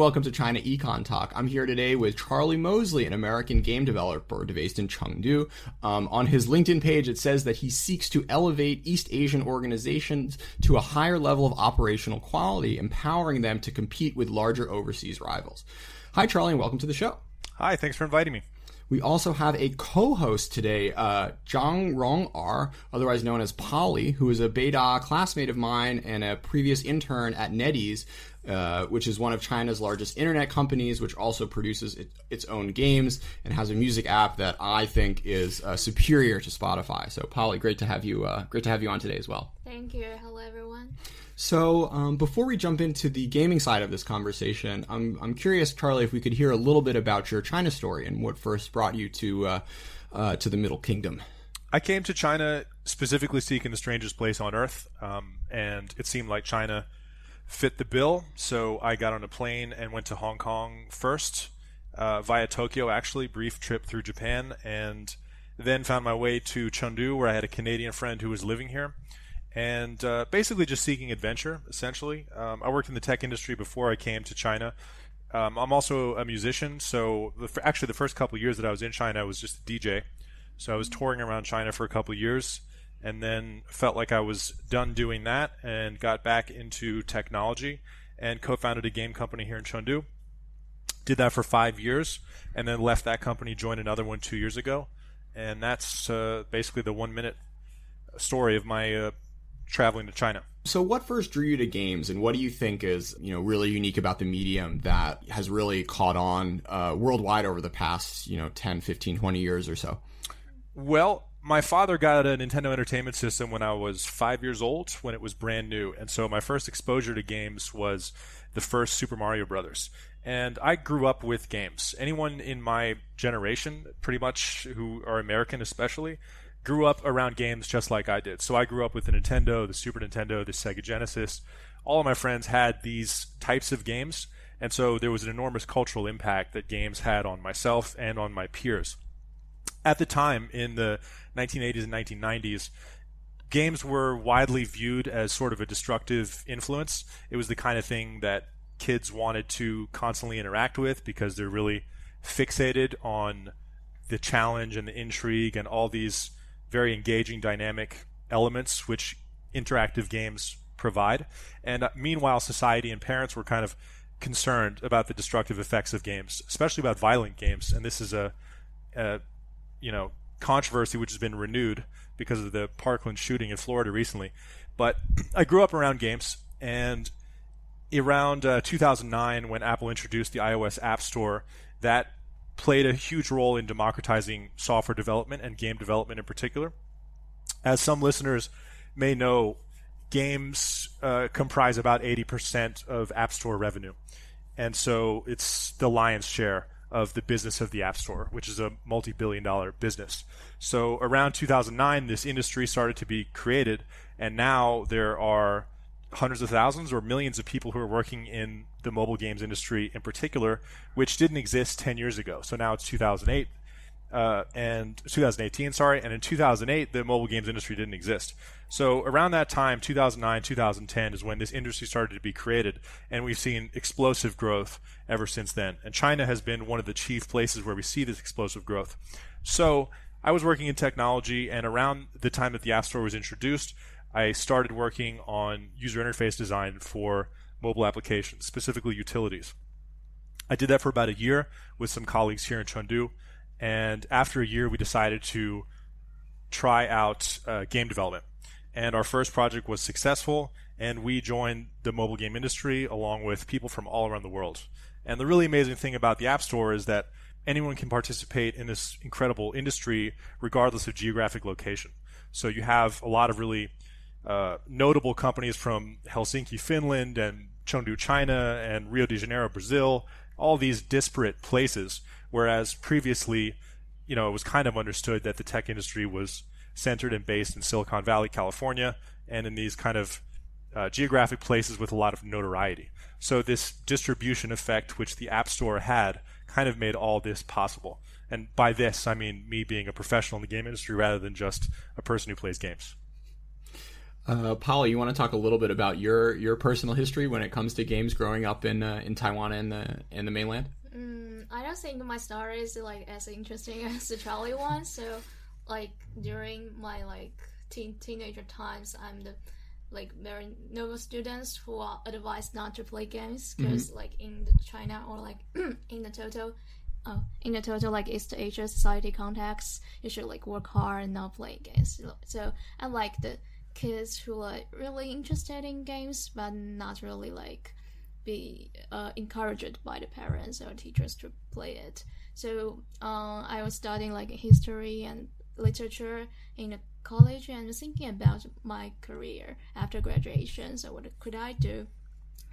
welcome to China Econ Talk. I'm here today with Charlie Mosley, an American game developer based in Chengdu. Um, on his LinkedIn page, it says that he seeks to elevate East Asian organizations to a higher level of operational quality, empowering them to compete with larger overseas rivals. Hi, Charlie, and welcome to the show. Hi, thanks for inviting me. We also have a co-host today, uh, Zhang Rong R, otherwise known as Polly, who is a beta classmate of mine and a previous intern at NetEase, uh, which is one of China's largest internet companies, which also produces it, its own games and has a music app that I think is uh, superior to Spotify. So, Polly, great to have you. Uh, great to have you on today as well. Thank you. Hello, everyone. So, um, before we jump into the gaming side of this conversation, I'm, I'm curious, Charlie, if we could hear a little bit about your China story and what first brought you to uh, uh, to the Middle Kingdom. I came to China specifically seeking the strangest place on earth, um, and it seemed like China fit the bill. So I got on a plane and went to Hong Kong first, uh, via Tokyo, actually, brief trip through Japan, and then found my way to Chengdu, where I had a Canadian friend who was living here and uh, basically just seeking adventure. Essentially, um, I worked in the tech industry before I came to China. Um, I'm also a musician, so the, actually the first couple years that I was in China, I was just a DJ. So I was touring around China for a couple years, and then felt like I was done doing that, and got back into technology, and co-founded a game company here in Chengdu. Did that for five years, and then left that company, joined another one two years ago, and that's uh, basically the one-minute story of my uh, traveling to China. So what first drew you to games and what do you think is, you know, really unique about the medium that has really caught on uh, worldwide over the past, you know, 10, 15, 20 years or so? Well, my father got a Nintendo Entertainment System when I was five years old, when it was brand new, and so my first exposure to games was the first Super Mario Brothers. And I grew up with games. Anyone in my generation, pretty much, who are American especially, grew up around games just like I did. So I grew up with the Nintendo, the Super Nintendo, the Sega Genesis. All of my friends had these types of games, and so there was an enormous cultural impact that games had on myself and on my peers. At the time, in the 1980s and 1990s, games were widely viewed as sort of a destructive influence. It was the kind of thing that kids wanted to constantly interact with because they're really fixated on the challenge and the intrigue and all these very engaging, dynamic elements which interactive games provide. And uh, meanwhile, society and parents were kind of concerned about the destructive effects of games, especially about violent games. And this is a, a you know, controversy which has been renewed because of the Parkland shooting in Florida recently. But I grew up around games, and around uh, 2009, when Apple introduced the iOS App Store, that played a huge role in democratizing software development and game development in particular. As some listeners may know, games uh, comprise about 80% of App Store revenue. And so it's the lion's share of the business of the App Store, which is a multi billion dollar business. So around 2009, this industry started to be created, and now there are hundreds of thousands or millions of people who are working in the mobile games industry in particular, which didn't exist 10 years ago. So now it's 2008 uh, and 2018, sorry, and in 2008 the mobile games industry didn't exist. So around that time, 2009, 2010 is when this industry started to be created, and we've seen explosive growth ever since then. And China has been one of the chief places where we see this explosive growth. So I was working in technology, and around the time that the App Store was introduced, I started working on user interface design for mobile applications, specifically utilities. I did that for about a year with some colleagues here in Chengdu, and after a year, we decided to try out uh, game development. And our first project was successful, and we joined the mobile game industry along with people from all around the world. And the really amazing thing about the App Store is that anyone can participate in this incredible industry regardless of geographic location. So you have a lot of really uh, notable companies from Helsinki, Finland, and Chengdu, China, and Rio de Janeiro, Brazil, all these disparate places. Whereas previously, you know, it was kind of understood that the tech industry was centered and based in Silicon Valley, California, and in these kind of uh, geographic places with a lot of notoriety. So this distribution effect, which the App Store had, kind of made all this possible. And by this, I mean me being a professional in the game industry rather than just a person who plays games. Uh, Polly, you want to talk a little bit about your your personal history when it comes to games growing up in uh, in Taiwan and the in the mainland? Mm, I don't think my story is like as interesting as the Charlie one. So, like during my like teen teenager times, I'm the like very nervous students who are advised not to play games because mm-hmm. like in the China or like in the total uh, in the total like East Asia society context, you should like work hard and not play games. So I like the kids who are really interested in games but not really like be uh, encouraged by the parents or teachers to play it. So uh, I was studying like history and literature in a college and thinking about my career after graduation. So what could I do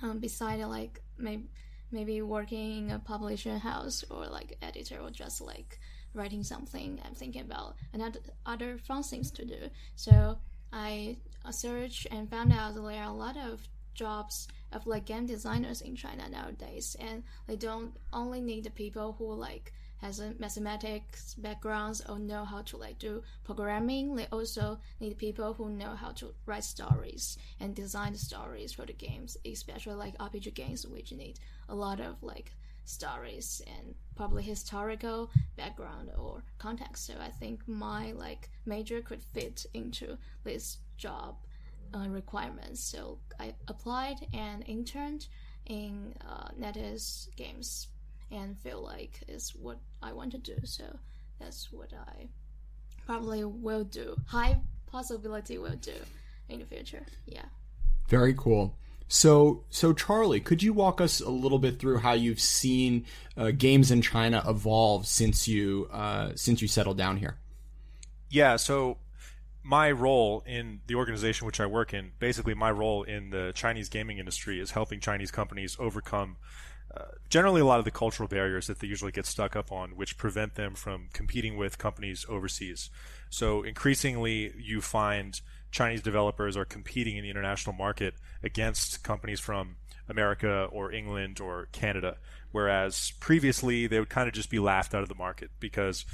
um, beside like maybe maybe working in a publishing house or like editor or just like writing something. I'm thinking about another other fun things to do. So I searched and found out there are a lot of jobs of like game designers in China nowadays, and they don't only need the people who like has a mathematics backgrounds or know how to like do programming. They also need people who know how to write stories and design stories for the games, especially like RPG games, which need a lot of like stories and probably historical background or context. So I think my like major could fit into this job uh, requirements. So I applied and interned in uh, NetEase Games and feel like it's what I want to do. So that's what I probably will do. High possibility will do in the future. Yeah. Very cool. So, so Charlie, could you walk us a little bit through how you've seen uh, games in China evolve since you uh, since you settled down here? Yeah. So, my role in the organization which I work in, basically, my role in the Chinese gaming industry is helping Chinese companies overcome uh, generally a lot of the cultural barriers that they usually get stuck up on, which prevent them from competing with companies overseas. So increasingly, you find Chinese developers are competing in the international market against companies from America or England or Canada, whereas previously they would kind of just be laughed out of the market because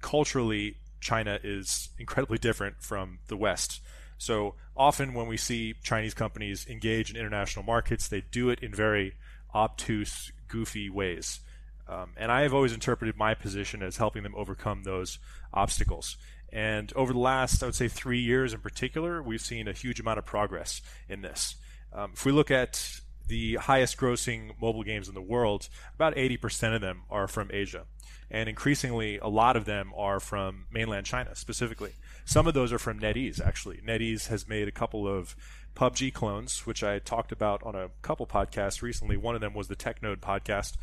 culturally China is incredibly different from the West. So often when we see Chinese companies engage in international markets, they do it in very obtuse, goofy ways. Um, and I have always interpreted my position as helping them overcome those obstacles. And over the last, I would say, three years in particular, we've seen a huge amount of progress in this. Um, if we look at the highest grossing mobile games in the world, about 80% of them are from Asia. And increasingly, a lot of them are from mainland China specifically. Some of those are from NetEase, actually. NetEase has made a couple of PUBG clones, which I talked about on a couple podcasts recently. One of them was the TechNode podcast.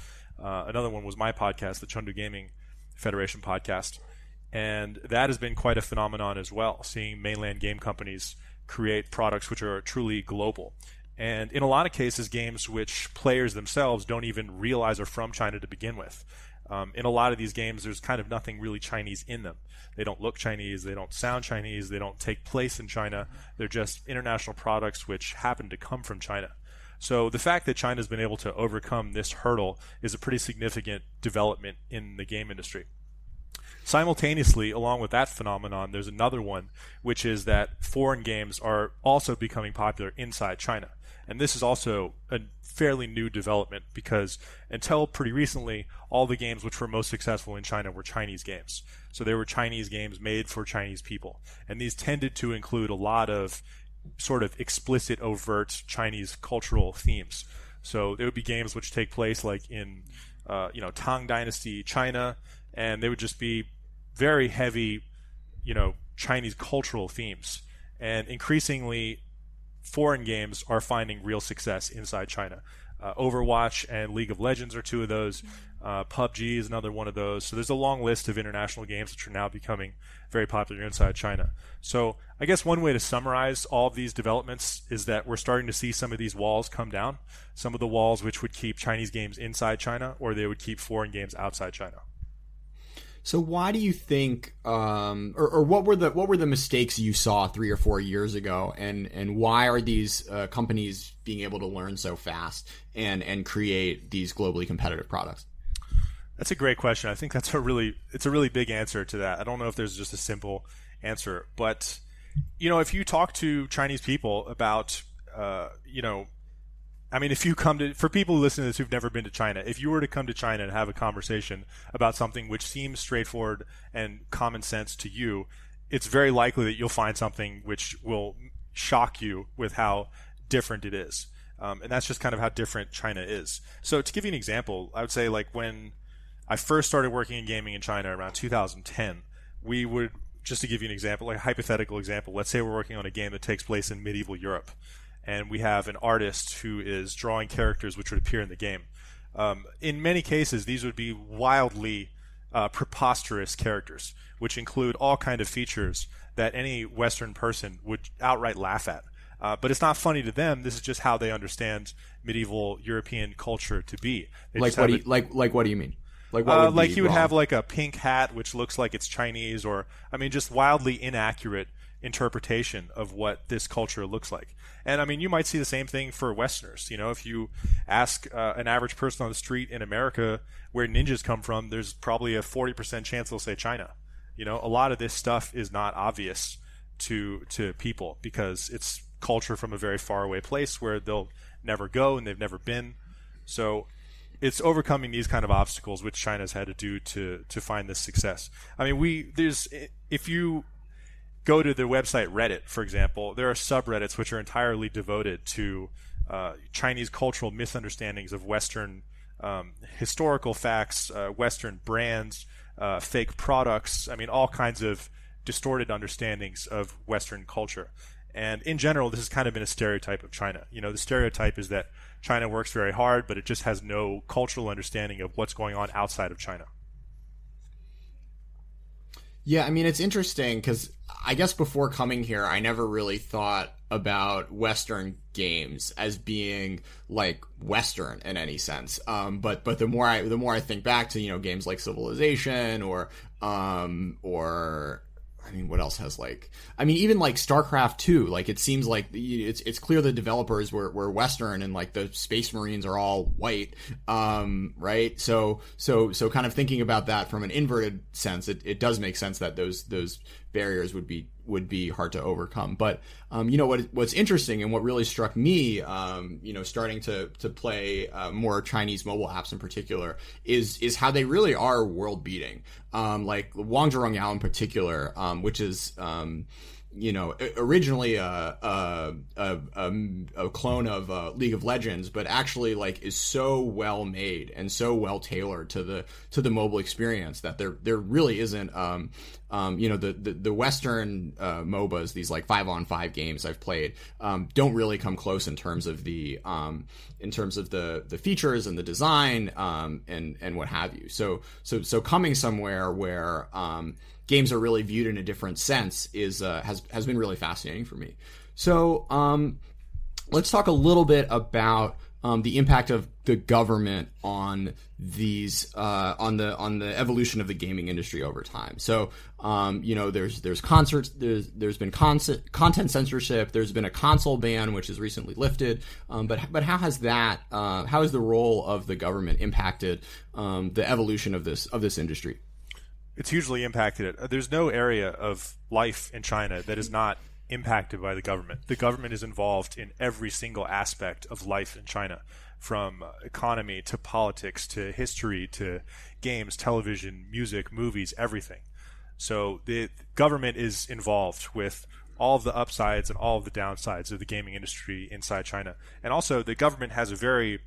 Uh, another one was my podcast, the Chengdu Gaming Federation podcast. And that has been quite a phenomenon as well, seeing mainland game companies create products which are truly global. And in a lot of cases, games which players themselves don't even realize are from China to begin with. Um, in a lot of these games, there's kind of nothing really Chinese in them. They don't look Chinese, they don't sound Chinese, they don't take place in China. They're just international products which happen to come from China. So the fact that China's been able to overcome this hurdle is a pretty significant development in the game industry. Simultaneously, along with that phenomenon, there's another one, which is that foreign games are also becoming popular inside China. And this is also a fairly new development because until pretty recently, all the games which were most successful in China were Chinese games. So they were Chinese games made for Chinese people. And these tended to include a lot of sort of explicit, overt Chinese cultural themes. So there would be games which take place like in, uh, you know, Tang Dynasty China, and they would just be very heavy, you know, Chinese cultural themes. And increasingly, foreign games are finding real success inside China. Uh, Overwatch and League of Legends are two of those. Uh, PUBG is another one of those. So there's a long list of international games which are now becoming very popular inside China. So I guess one way to summarize all of these developments is that we're starting to see some of these walls come down. Some of the walls which would keep Chinese games inside China, or they would keep foreign games outside China. So why do you think, um, or, or, what were the what were the mistakes you saw three or four years ago, and and why are these uh, companies being able to learn so fast and and create these globally competitive products? That's a great question. I think that's a really it's a really big answer to that. I don't know if there's just a simple answer, but you know, if you talk to Chinese people about, uh, you know, I mean, if you come to, for people who listen to this who've never been to China, if you were to come to China and have a conversation about something which seems straightforward and common sense to you, it's very likely that you'll find something which will shock you with how different it is. Um, and that's just kind of how different China is. So to give you an example, I would say like when I first started working in gaming in China around 2010, we would just to give you an example, like a hypothetical example, let's say we're working on a game that takes place in medieval Europe, and we have an artist who is drawing characters which would appear in the game. Um, in many cases, these would be wildly uh, preposterous characters, which include all kind of features that any Western person would outright laugh at. Uh, but it's not funny to them. This is just how they understand medieval European culture to be. They like what? Do you, like like what do you mean? Like what uh, would like he would wrong? have like a pink hat which looks like it's Chinese, or I mean, just wildly inaccurate interpretation of what this culture looks like. And I mean, you might see the same thing for Westerners. You know, if you ask uh, an average person on the street in America where ninjas come from, there's probably a 40% chance they'll say China. You know, a lot of this stuff is not obvious to to people because it's culture from a very far away place where they'll never go and they've never been. So it's overcoming these kind of obstacles which China's had to do to to find this success. I mean, we there's if you go to the website Reddit, for example, there are subreddits which are entirely devoted to uh, Chinese cultural misunderstandings of Western um, historical facts, uh, Western brands, uh, fake products. I mean, all kinds of distorted understandings of Western culture. And in general, this has kind of been a stereotype of China. You know, the stereotype is that China works very hard, but it just has no cultural understanding of what's going on outside of China. Yeah, I mean it's interesting because I guess before coming here, I never really thought about Western games as being like Western in any sense. Um, but but the more I the more I think back to you know games like Civilization or um, or I mean, what else has like? I mean, even like StarCraft two. Like, it seems like it's it's clear the developers were, were Western and like the Space Marines are all white, um, right? So so so kind of thinking about that from an inverted sense, it, it does make sense that those those barriers would be would be hard to overcome. But um, you know what what's interesting and what really struck me, um, you know, starting to to play uh, more Chinese mobile apps in particular, is is how they really are world beating. Um, like Wangzhe Rongyao in particular, um, which is um, you know originally a a, a, a, a clone of uh, League of Legends, but actually like is so well made and so well tailored to the to the mobile experience that there there really isn't um, um, you know the the, the Western uh, MOBAs these like five on five games I've played um, don't really come close in terms of the um, in terms of the the features and the design um, and and what have you. So so so coming somewhere where um, games are really viewed in a different sense is uh, has has been really fascinating for me. So um, let's talk a little bit about um, the impact of the government on these uh, on the on the evolution of the gaming industry over time. So um, you know there's there's concerts there's there's been concept, content censorship. There's been a console ban which is recently lifted. Um, but but how has that uh, how has the role of the government impacted um, the evolution of this of this industry? It's hugely impacted it. There's no area of life in China that is not impacted by the government. The government is involved in every single aspect of life in China, from economy to politics to history to games, television, music, movies, everything. So the government is involved with all of the upsides and all of the downsides of the gaming industry inside China. And also, the government has a very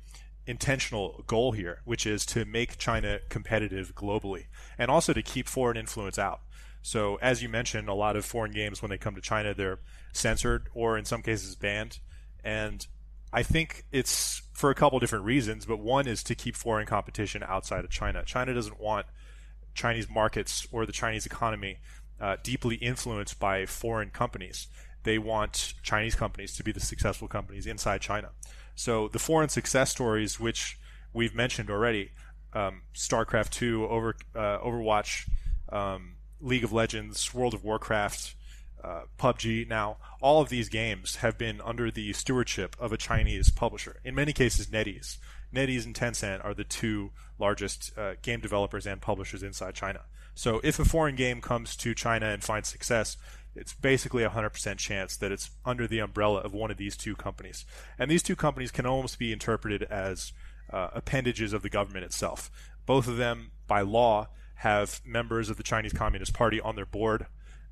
intentional goal here, which is to make China competitive globally and also to keep foreign influence out. So, as you mentioned, a lot of foreign games, when they come to China, they're censored or in some cases banned. And I think it's for a couple different reasons, but one is to keep foreign competition outside of China. China doesn't want Chinese markets or the Chinese economy uh, deeply influenced by foreign companies. They want Chinese companies to be the successful companies inside China. So the foreign success stories, which we've mentioned already, um, StarCraft two, Over uh, Overwatch, um, League of Legends, World of Warcraft, uh, PUBG. Now, all of these games have been under the stewardship of a Chinese publisher. In many cases, NetEase. NetEase and Tencent are the two largest uh, game developers and publishers inside China. So, if a foreign game comes to China and finds success, it's basically a 100% chance that it's under the umbrella of one of these two companies. And these two companies can almost be interpreted as uh, appendages of the government itself. Both of them, by law, have members of the Chinese Communist Party on their board.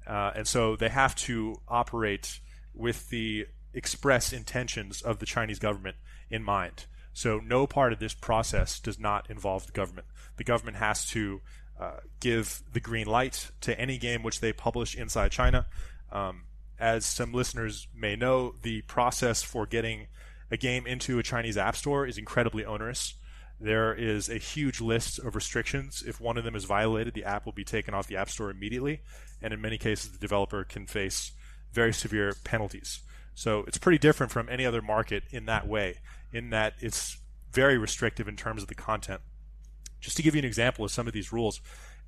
Uh, and so they have to operate with the express intentions of the Chinese government in mind. So no part of this process does not involve the government. The government has to uh, give the green light to any game which they publish inside China. Um, as some listeners may know, the process for getting a game into a Chinese app store is incredibly onerous. There is a huge list of restrictions. If one of them is violated, the app will be taken off the App Store immediately, and in many cases, the developer can face very severe penalties. So it's pretty different from any other market in that way, in that it's very restrictive in terms of the content. Just to give you an example of some of these rules,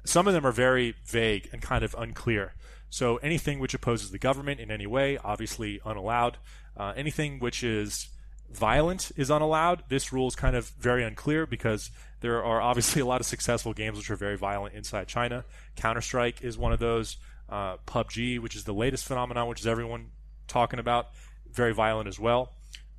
some of them are very vague and kind of unclear. So anything which opposes the government in any way, obviously unallowed. Uh, anything which is violent is unallowed. This rule is kind of very unclear because there are obviously a lot of successful games which are very violent inside China. Counter Strike is one of those. Uh, PUBG, which is the latest phenomenon, which is everyone talking about, very violent as well.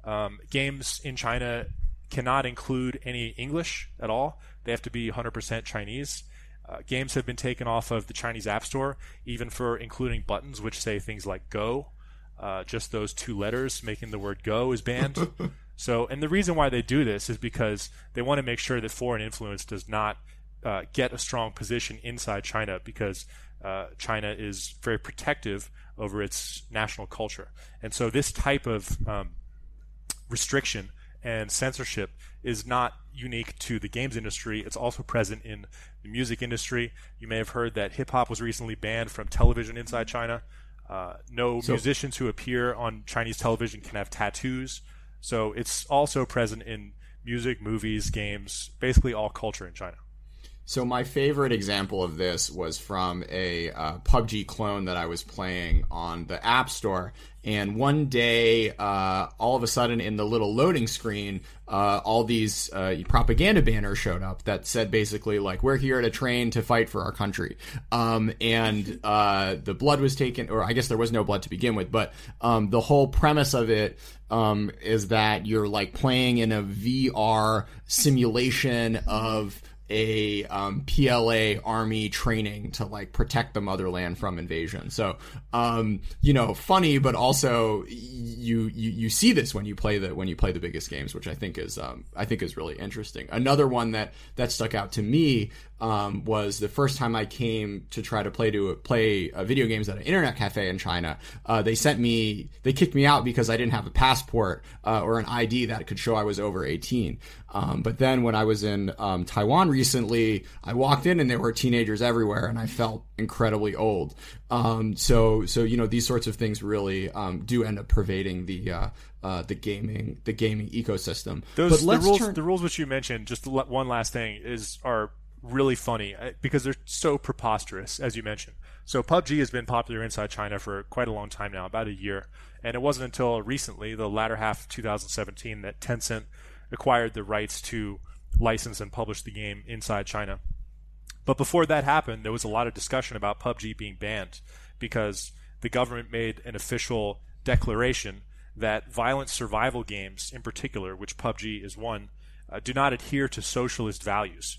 Um, games in China cannot include any English at all. They have to be 100% Chinese. Uh, games have been taken off of the Chinese App Store, even for including buttons which say things like "Go." Uh, just those two letters, making the word "Go" is banned. so, and the reason why they do this is because they want to make sure that foreign influence does not uh, get a strong position inside China, because uh, China is very protective over its national culture, and so this type of um, restriction and censorship is not unique to the games industry. It's also present in the music industry. You may have heard that hip hop was recently banned from television inside China. Uh, no so, musicians who appear on Chinese television can have tattoos. So it's also present in music, movies, games, basically all culture in China. So my favorite example of this was from a uh, PUBG clone that I was playing on the App Store, and one day, uh, all of a sudden, in the little loading screen, uh, all these uh, propaganda banners showed up that said basically like "We're here to train to fight for our country," um, and uh, the blood was taken, or I guess there was no blood to begin with, but um, the whole premise of it um, is that you're like playing in a VR simulation of a um, PLA army training to like protect the motherland from invasion. So, um, you know, funny, but also you, you you see this when you play the when you play the biggest games, which I think is um, I think is really interesting. Another one that that stuck out to me um, was the first time I came to try to play to play uh, video games at an internet cafe in China. Uh, they sent me, they kicked me out because I didn't have a passport uh, or an ID that could show I was over 18. Um, but then when I was in um, Taiwan recently, I walked in and there were teenagers everywhere, and I felt incredibly old. Um, so, so you know, these sorts of things really um, do end up pervading the uh, uh, the gaming the gaming ecosystem. Those the rules, turn... the rules which you mentioned. Just one last thing is are really funny uh, because they're so preposterous, as you mentioned. So PUBG has been popular inside China for quite a long time now, about a year, and it wasn't until recently, the latter half of 2017, that Tencent acquired the rights to license and publish the game inside China. But before that happened, there was a lot of discussion about PUBG being banned because the government made an official declaration that violent survival games, in particular, which PUBG is one, uh, do not adhere to socialist values.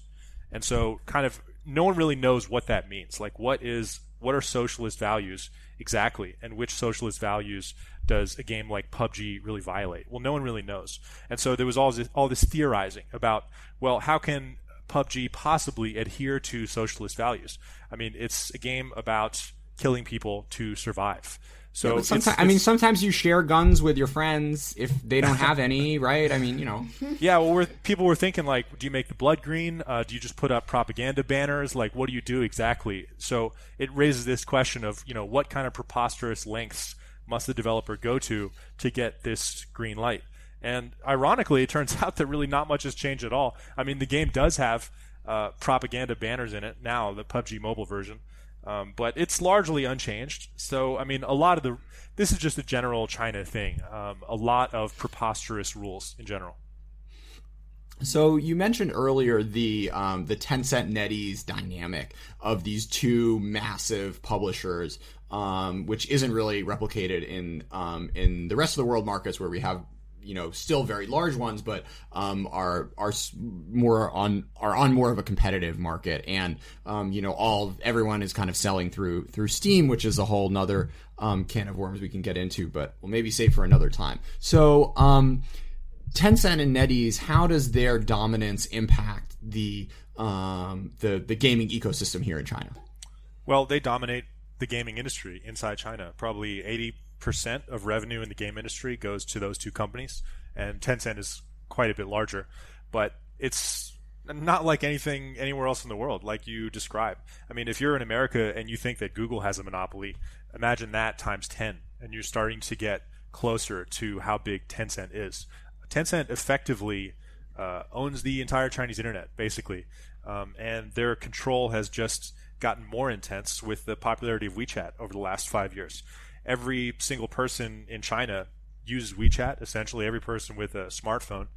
And so, kind of, no one really knows what that means. Like, what is what are socialist values exactly, and which socialist values does a game like PUBG really violate? Well, no one really knows. And so there was all this, all this theorizing about, well, how can PUBG possibly adhere to socialist values? I mean, it's a game about killing people to survive. So yeah, sometimes, I mean, sometimes you share guns with your friends if they don't have any, right? I mean, you know. Yeah, well, we're, people were thinking like, do you make the blood green? Uh, do you just put up propaganda banners? Like, what do you do exactly? So it raises this question of, you know, what kind of preposterous lengths must the developer go to to get this green light? And ironically, it turns out that really not much has changed at all. I mean, the game does have uh, propaganda banners in it now, the PUBG mobile version. Um, but it's largely unchanged. So, I mean, a lot of the this is just a general China thing. Um, a lot of preposterous rules in general. So you mentioned earlier the um, the Tencent NetEase dynamic of these two massive publishers, um, which isn't really replicated in um, in the rest of the world markets where we have you know still very large ones, but um, are are more on are on more of a competitive market, and um, you know all everyone is kind of selling through through Steam, which is a whole nother um, can of worms we can get into, but we'll maybe save for another time. So. Um, Tencent and NetEase, how does their dominance impact the um, the the gaming ecosystem here in China? Well, they dominate the gaming industry inside China. Probably eighty percent of revenue in the game industry goes to those two companies, and Tencent is quite a bit larger. But it's not like anything anywhere else in the world, like you describe. I mean, if you're in America and you think that Google has a monopoly, imagine that times ten, and you're starting to get closer to how big Tencent is. Tencent effectively uh, owns the entire Chinese internet, basically, um, and their control has just gotten more intense with the popularity of WeChat over the last five years. Every single person in China uses WeChat. Essentially, every person with a smartphone.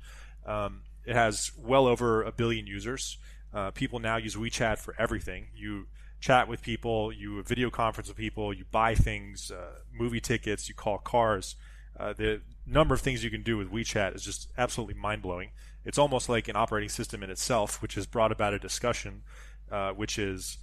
Um, it has well over a billion users. Uh, people now use WeChat for everything. You chat with people, you video conference with people, you buy things, uh, movie tickets, you call cars. Uh, the number of things you can do with WeChat is just absolutely mind blowing. It's almost like an operating system in itself, which has brought about a discussion, uh, which is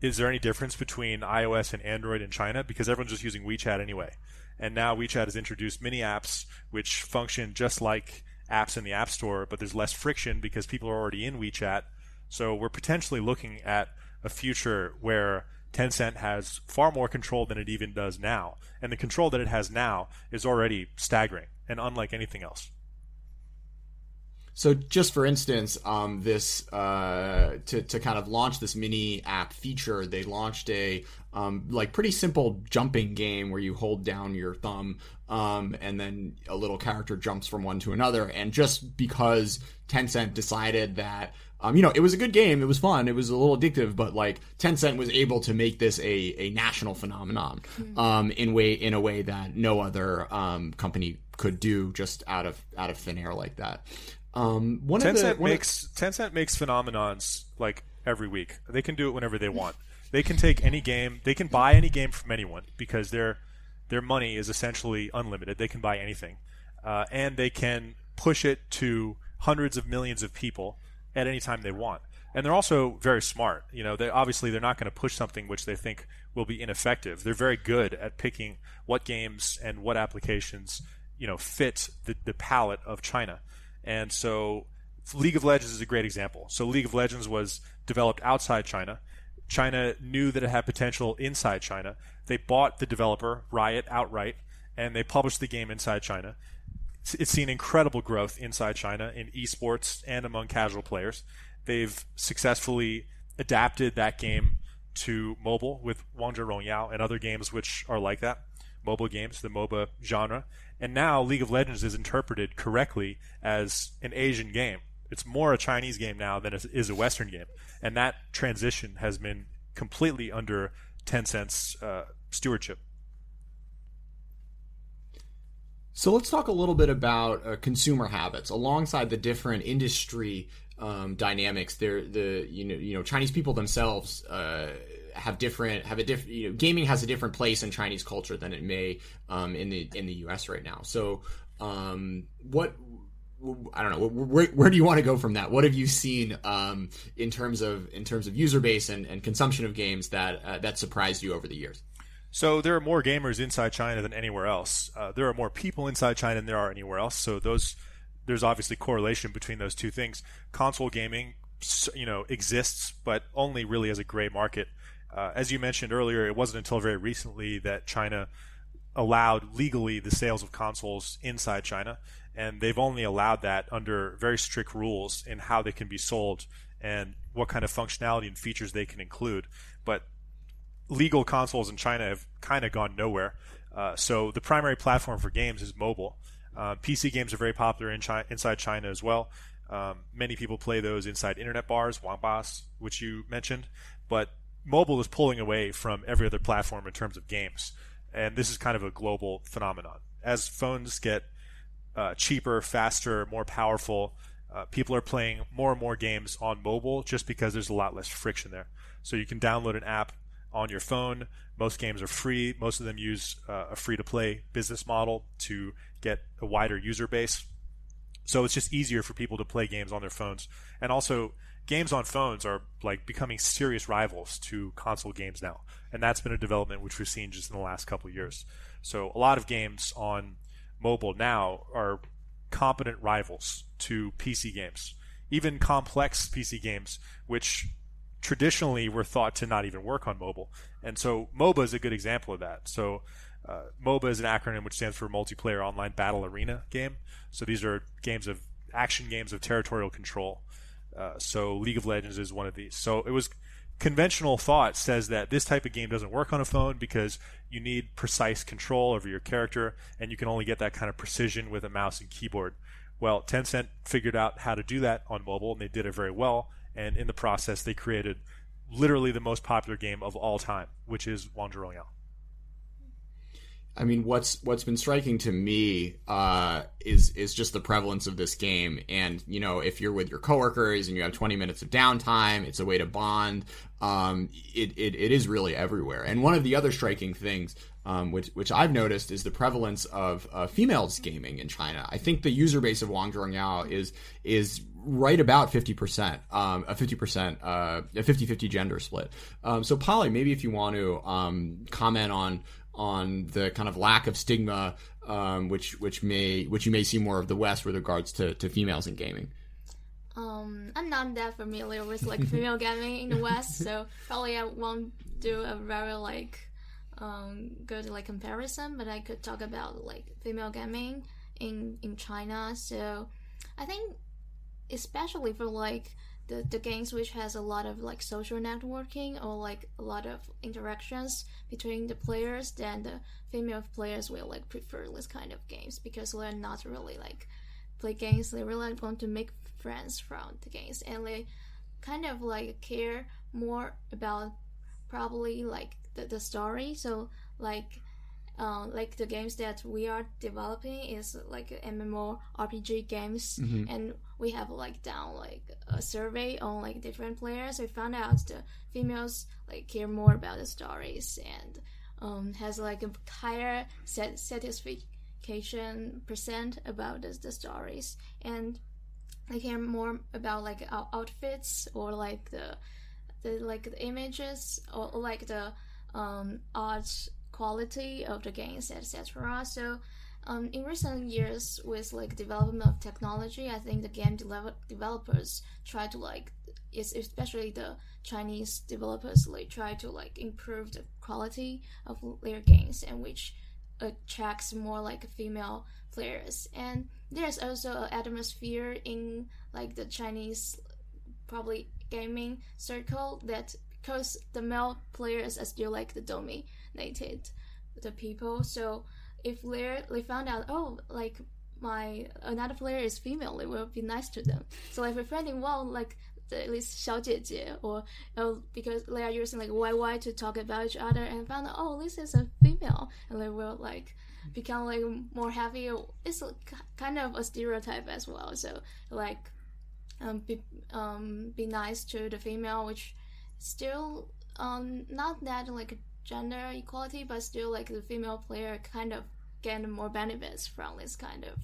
is there any difference between iOS and Android in China? Because everyone's just using WeChat anyway. And now WeChat has introduced mini apps which function just like apps in the App Store, but there's less friction because people are already in WeChat. So we're potentially looking at a future where Tencent has far more control than it even does now. And the control that it has now is already staggering and unlike anything else. So, just for instance, um, this uh, to to kind of launch this mini app feature, they launched a um, like pretty simple jumping game where you hold down your thumb um, and then a little character jumps from one to another. And just because Tencent decided that um, you know, it was a good game. It was fun. It was a little addictive, but like Tencent was able to make this a, a national phenomenon mm-hmm. um, in way in a way that no other um, company could do just out of out of thin air like that. Um, one Tencent of the, makes of... Tencent makes phenomenons like every week. They can do it whenever they want. They can take any game. They can buy any game from anyone because their their money is essentially unlimited. They can buy anything, uh, and they can push it to hundreds of millions of people at any time they want. And they're also very smart. You know, they obviously they're not going to push something which they think will be ineffective. They're very good at picking what games and what applications you know fit the, the palate of China. And so League of Legends is a great example. So League of Legends was developed outside China. China knew that it had potential inside China. They bought the developer Riot outright, and they published the game inside China it's seen incredible growth inside China in esports and among casual players. They've successfully adapted that game to mobile with Wangzhe Rongyao and other games which are like that, mobile games, the MOBA genre. And now League of Legends is interpreted correctly as an Asian game. It's more a Chinese game now than it is a Western game. And that transition has been completely under Tencent's uh, stewardship. So let's talk a little bit about uh, consumer habits alongside the different industry um, dynamics. There, the you know you know Chinese people themselves uh, have different have a different you know gaming has a different place in Chinese culture than it may um, in the in the U.S. right now. So um, what I don't know. Where, where, do you want to go from that? What have you seen um, in terms of in terms of user base and, and consumption of games that uh, that surprised you over the years? So there are more gamers inside China than anywhere else. Uh, there are more people inside China than there are anywhere else. So those there's obviously correlation between those two things. Console gaming, you know, exists, but only really as a gray market. Uh, as you mentioned earlier, it wasn't until very recently that China allowed legally the sales of consoles inside China, and they've only allowed that under very strict rules in how they can be sold and what kind of functionality and features they can include. But legal consoles in China have kind of gone nowhere. Uh, so the primary platform for games is mobile. Uh, PC games are very popular in China, inside China as well. Um, many people play those inside internet bars, Wangbas, which you mentioned. But mobile is pulling away from every other platform in terms of games, and this is kind of a global phenomenon. As phones get uh, cheaper, faster, more powerful, uh, people are playing more and more games on mobile just because there's a lot less friction there. So you can download an app on your phone. Most games are free. Most of them use uh, a free to play business model to get a wider user base. So it's just easier for people to play games on their phones. And also, games on phones are like becoming serious rivals to console games now. And that's been a development which we've seen just in the last couple years. So a lot of games on mobile now are competent rivals to PC games, even complex PC games, which traditionally were thought to not even work on mobile. And so MOBA is a good example of that. So uh, MOBA is an acronym which stands for Multiplayer Online Battle Arena Game. So these are games of action games of territorial control. Uh, so League of Legends is one of these. So it was conventional thought says that this type of game doesn't work on a phone because you need precise control over your character and you can only get that kind of precision with a mouse and keyboard. Well, Tencent figured out how to do that on mobile and they did it very well. And in the process, they created literally the most popular game of all time, which is Wangzhe Rongyao. I mean, what's what's been striking to me uh, is is just the prevalence of this game. And you know, if you're with your coworkers and you have 20 minutes of downtime, it's a way to bond. Um, it, it, it is really everywhere. And one of the other striking things, um, which which I've noticed, is the prevalence of uh, females gaming in China. I think the user base of Wangzhe Rongyao is is right about 50%, um, a 50%, uh, a 50-50 gender split. Um, so Polly, maybe if you want to um, comment on on the kind of lack of stigma, um, which which may which you may see more of the West with regards to, to females in gaming. Um, I'm not that familiar with like female gaming in the West, so probably I won't do a very like um, good like comparison. But I could talk about like female gaming in in China. So I think especially for like the, the games which has a lot of like social networking or like a lot of interactions between the players then the female players will like prefer this kind of games because they're not really like play games. They really want to make friends from the games and they kind of like care more about probably like the, the story. So like uh, like the games that we are developing is like MMO RPG games, Mhm. and we have like done like a survey on like different players. We found out the females like care more about the stories and um, has like a higher sat- satisfaction percent about the, the stories, and they care more about like our outfits or like the the like the images or, or like the um, art quality of the games, etc. So, um, in recent years, with like development of technology, I think the game develop- developers try to like, especially the Chinese developers, like try to like improve the quality of their games, and which attracts more like female players. And there's also an atmosphere in like the Chinese probably gaming circle that because the male players are still like the dominated the people so if they they found out oh like my another player is female it will be nice to them so like befriending well like the, at least 小姐姐 or oh, because they are using like YY to talk about each other and found out oh this is a female and they will like become like more happy it's like, kind of a stereotype as well so like um, be um, be nice to the female, which still um, not that like gender equality, but still like the female player kind of get more benefits from this kind of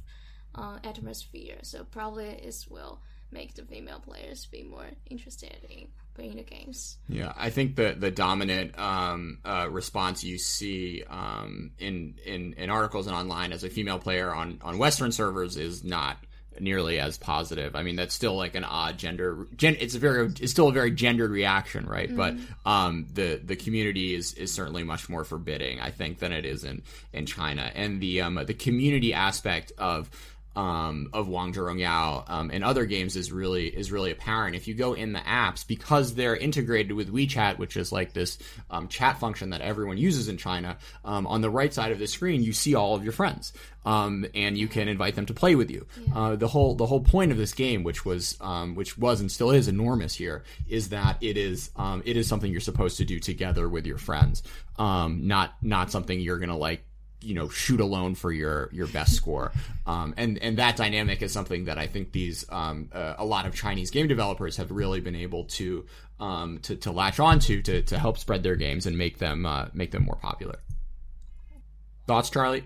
uh, atmosphere. So probably it will make the female players be more interested in playing the games. Yeah, I think the the dominant um, uh, response you see um, in, in in articles and online as a female player on on Western servers is not nearly as positive. I mean, that's still like an odd gender. Gen, it's a very, it's still a very gendered reaction, right? But um, the the community is is certainly much more forbidding, I think, than it is in in China. And the um, the community aspect of um, of Wangzhe Rongyao um, and other games is really is really apparent. If you go in the apps, because they're integrated with WeChat, which is like this um, chat function that everyone uses in China, um, on the right side of the screen you see all of your friends, um, and you can invite them to play with you. Uh, the whole the whole point of this game, which was um, which was and still is enormous here, is that it is um, it is something you're supposed to do together with your friends, um, not not something you're gonna like you know shoot alone for your your best score um, and and that dynamic is something that I think these um, uh, a lot of Chinese game developers have really been able to um, to, to latch onto to to help spread their games and make them uh, make them more popular. Thoughts, Charlie?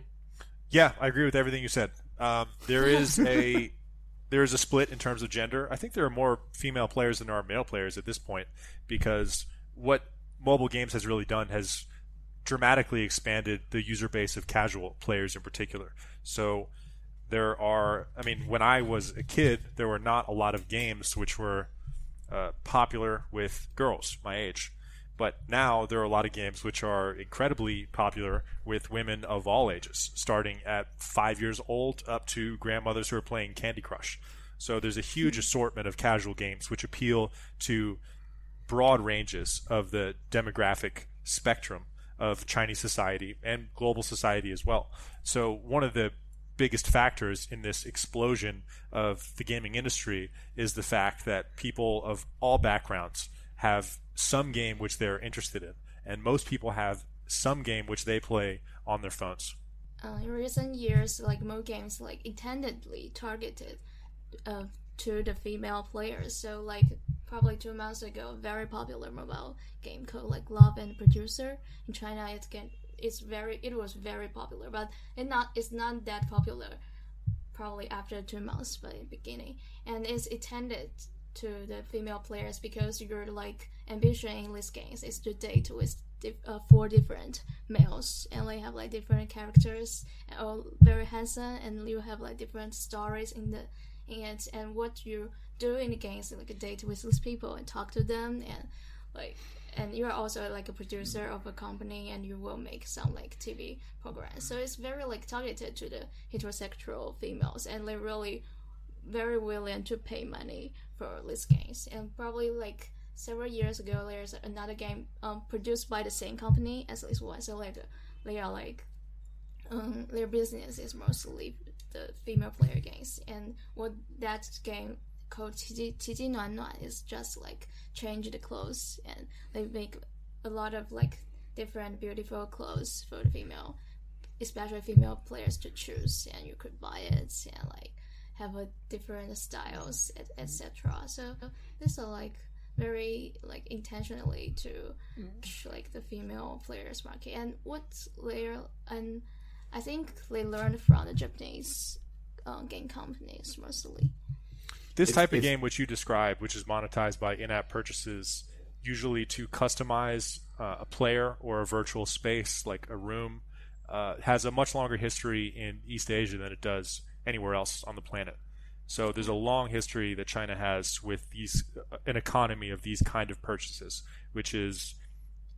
Yeah, I agree with everything you said. Um, there is a there is a split in terms of gender. I think there are more female players than there are male players at this point because what mobile games has really done has dramatically expanded the user base of casual players in particular. So there are, I mean, when I was a kid, there were not a lot of games which were uh, popular with girls my age. But now there are a lot of games which are incredibly popular with women of all ages, starting at five years old up to grandmothers who are playing Candy Crush. So there's a huge assortment of casual games which appeal to broad ranges of the demographic spectrum of Chinese society and global society as well. So one of the biggest factors in this explosion of the gaming industry is the fact that people of all backgrounds have some game which they're interested in, and most people have some game which they play on their phones. Uh, in recent years, like more games like intendedly targeted uh, to the female players. So like probably two months ago, very popular mobile game called like Love and Producer in China. It's get, it's very it was very popular, but it not it's not that popular. Probably after two months, but in the beginning, and it's intended to the female players because your like ambition in these games is to date with uh, four different males and they have like different characters all very handsome and you have like different stories in the in it and what you do in the games like a date with these people and talk to them and like and you're also like a producer of a company and you will make some like tv programs so it's very like targeted to the heterosexual females and they're really very willing to pay money for these games. And probably like several years ago, there's another game um, produced by the same company as this one. So like they are like um, their business is mostly the female player games. And what that game called Qiji Qiji Nuan Nuan is just like change the clothes and they make a lot of like different beautiful clothes for the female especially female players to choose and you could buy it and like have a different styles, etc. Et so this are like very like intentionally to mm. like the female players market and what they and I think they learned from the Japanese uh, game companies mostly. This type of game, which you described, which is monetized by in-app purchases, usually to customize uh, a player or a virtual space like a room, uh, has a much longer history in East Asia than it does anywhere else on the planet. So there's a long history that China has with these uh, an economy of these kind of purchases, which is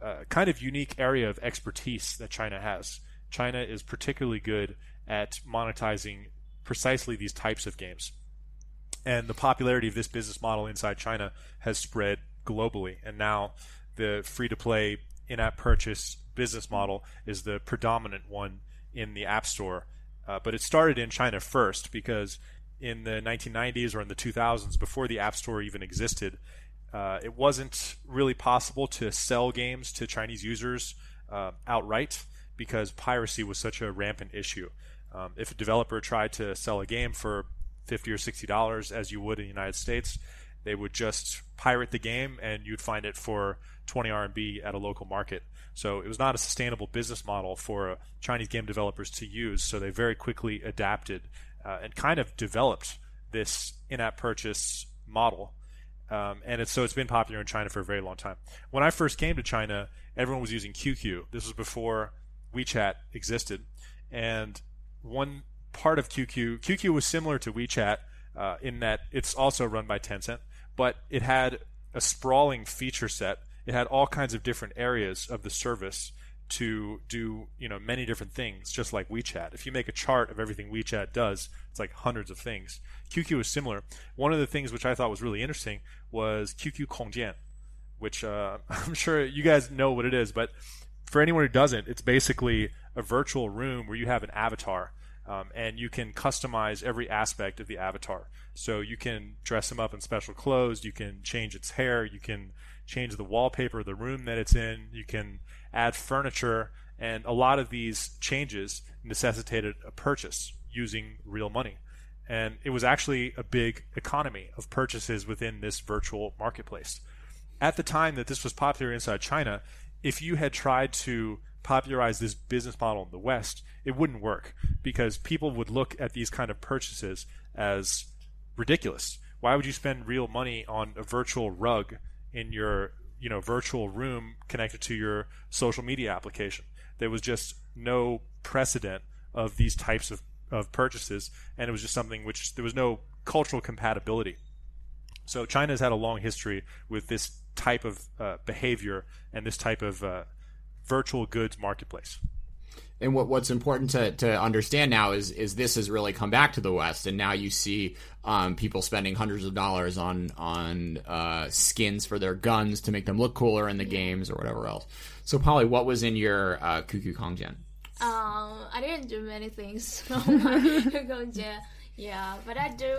a kind of unique area of expertise that China has. China is particularly good at monetizing precisely these types of games. And the popularity of this business model inside China has spread globally. And now the free to play in app purchase business model is the predominant one in the App Store uh, but it started in China first because in the 1990s or in the 2000s, before the App Store even existed, uh, it wasn't really possible to sell games to Chinese users uh, outright because piracy was such a rampant issue. Um, if a developer tried to sell a game for 50 or 60 dollars, as you would in the United States, they would just pirate the game and you'd find it for 20 RMB at a local market. So it was not a sustainable business model for Chinese game developers to use. So they very quickly adapted uh, and kind of developed this in-app purchase model. Um, and it's, so it's been popular in China for a very long time. When I first came to China, everyone was using QQ. This was before WeChat existed, and one part of QQ, QQ was similar to WeChat uh, in that it's also run by Tencent, but it had a sprawling feature set it had all kinds of different areas of the service to do you know many different things just like WeChat. If you make a chart of everything WeChat does, it's like hundreds of things. QQ is similar. One of the things which I thought was really interesting was QQ Kongjian, which uh, I'm sure you guys know what it is, but for anyone who doesn't, it's basically a virtual room where you have an avatar um, and you can customize every aspect of the avatar. So you can dress him up in special clothes, you can change its hair, you can change the wallpaper of the room that it's in. You can add furniture And a lot of these changes necessitated a purchase using real money. And it was actually a big economy of purchases within this virtual marketplace. At the time that this was popular inside China, if you had tried to popularize this business model in the West, it wouldn't work because people would look at these kind of purchases as ridiculous. Why would you spend real money on a virtual rug in your you know virtual room connected to your social media application? There was just no precedent of these types of, of purchases, and it was just something which there was no cultural compatibility. So China's had a long history with this type of uh, behavior and this type of uh, virtual goods marketplace. And what what's important to, to understand now is is this has really come back to the West, and now you see um, people spending hundreds of dollars on on uh, skins for their guns to make them look cooler in the games or whatever else. So, Polly, what was in your uh, QQ Kongjian? Um, I didn't do many things on my Kongjian. Yeah, but I do,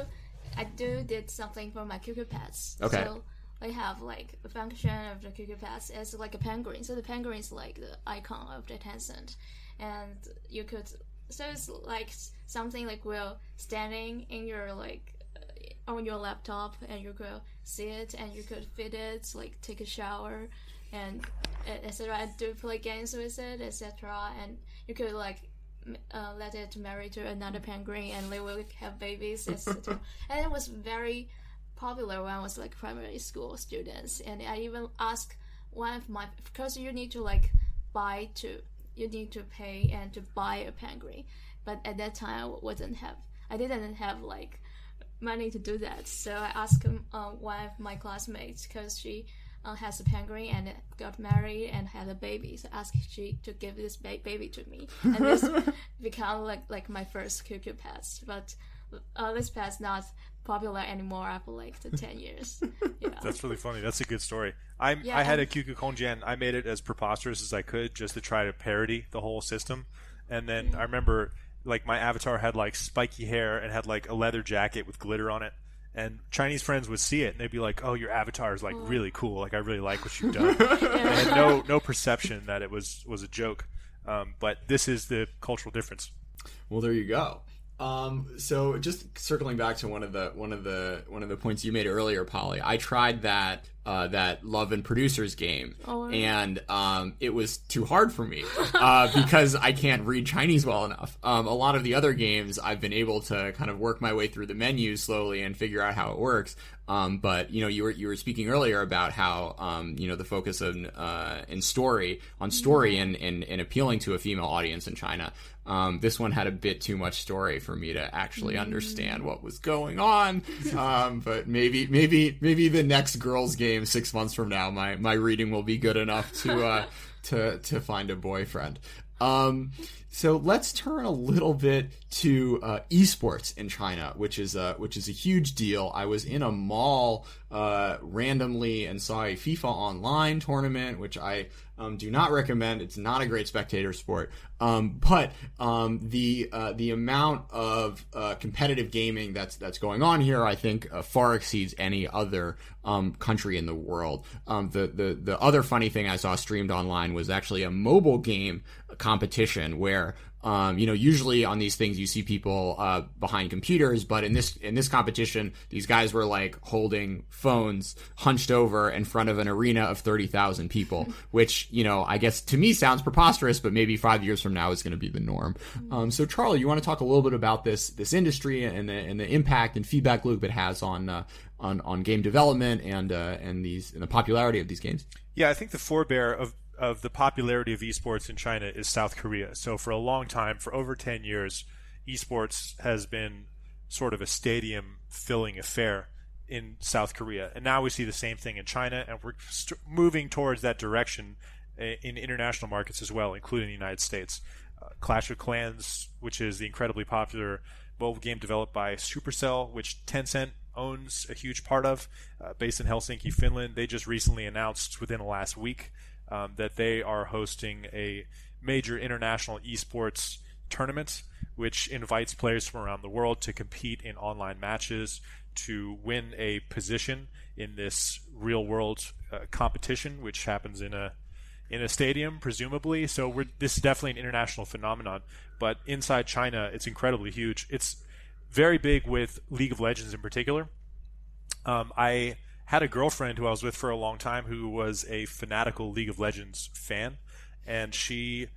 I do did something for my QQ Pets. Okay. So I have like a function of the QQ Pets is like a penguin. So the penguin is like the icon of the Tencent, and you could. So it's like something like well standing in your like uh, on your laptop, and you could see it, and you could fit it, like take a shower, and etc. I do play games with it, etc. And you could like uh, let it marry to another penguin, and they will have babies, etc. and it was very popular when I was like primary school students, and I even asked one of my because you need to like buy to you need to pay and to buy a penguin, but at that time I wasn't have I didn't have like money to do that, so I asked um, uh, one of my classmates because she uh, has a penguin and got married and had a baby, so I asked she to give this ba- baby to me, and this become like like my first QQ pets, but. Uh, this pet's not popular anymore after like the 10 years. Yeah. That's really funny. That's a good story. I Yeah, I had a and- QQ Kongjian. I made it as preposterous as I could just to try to parody the whole system. And then I remember like my avatar had like spiky hair and had like a leather jacket with glitter on it. And Chinese friends would see it and they'd be like, "Oh, your avatar is like really cool. Like I really like what you've done." they had no no perception that it was was a joke. Um, but this is the cultural difference. Well, there you go. Um, so just circling back to one of the one of the one of the points you made earlier, Polly. I tried that uh, that Love and Producers game, Oh, and um, it was too hard for me uh, because I can't read Chinese well enough. Um, a lot of the other games, I've been able to kind of work my way through the menus slowly and figure out how it works. Um, but you know, you were you were speaking earlier about how um, you know the focus on uh, in story on story and, and and appealing to a female audience in China. Um, this one had a bit too much story for me to actually understand what was going on. Um, but maybe maybe maybe the next girls game six months from now, my my reading will be good enough to uh, to to find a boyfriend. Um, so let's turn a little bit to uh, esports in China, which is a which is a huge deal. I was in a mall uh, randomly and saw a FIFA Online tournament, which I um, do not recommend. It's not a great spectator sport, um, but um, the uh, the amount of uh, competitive gaming that's that's going on here, I think, uh, far exceeds any other um, country in the world. Um, the the the other funny thing I saw streamed online was actually a mobile game competition where um, you know, usually on these things you see people uh, behind computers, but in this in this competition, these guys were like holding phones hunched over in front of an arena of thirty thousand people, which you know I guess to me sounds preposterous, but maybe five years from now is going to be the norm. Um, so, Charlie, you want to talk a little bit about this this industry and the and the impact and feedback loop it has on uh, on on game development and uh, and these and the popularity of these games? Yeah, I think the forebear of of the popularity of esports in China is South Korea. So for a long time, for over 10 years, esports has been sort of a stadium filling affair in South Korea. And now we see the same thing in China and we're st- moving towards that direction uh, in international markets as well, including the United States. Uh, Clash of Clans, which is the incredibly popular mobile game developed by Supercell, which Tencent owns a huge part of, uh, based in Helsinki, Finland. They just recently announced within the last week um, that they are hosting a major international esports tournament, which invites players from around the world to compete in online matches to win a position in this real world uh, competition, which happens in a in a stadium, presumably. So we're, this is definitely an international phenomenon. But inside China, it's incredibly huge. It's very big with League of Legends in particular. Um, I had a girlfriend who I was with for a long time who was a fanatical League of Legends fan, and she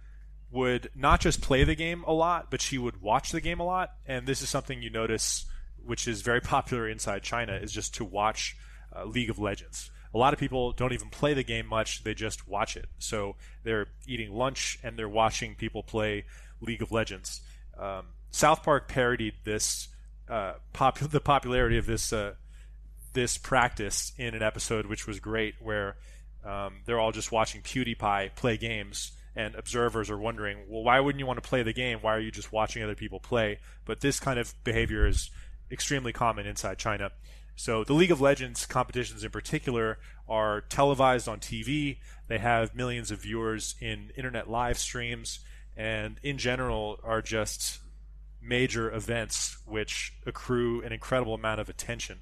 would not just play the game a lot, but she would watch the game a lot. And this is something you notice, which is very popular inside China, is just to watch uh, League of Legends. A lot of people don't even play the game much; they just watch it. So they're eating lunch and they're watching people play League of Legends. Um, South Park parodied this uh, pop- the popularity of this uh, this practice in an episode, which was great, where um, they're all just watching PewDiePie play games and observers are wondering, well, why wouldn't you want to play the game? Why are you just watching other people play? But this kind of behavior is extremely common inside China. So the League of Legends competitions in particular are televised on TV. They have millions of viewers in internet live streams, and in general are just major events which accrue an incredible amount of attention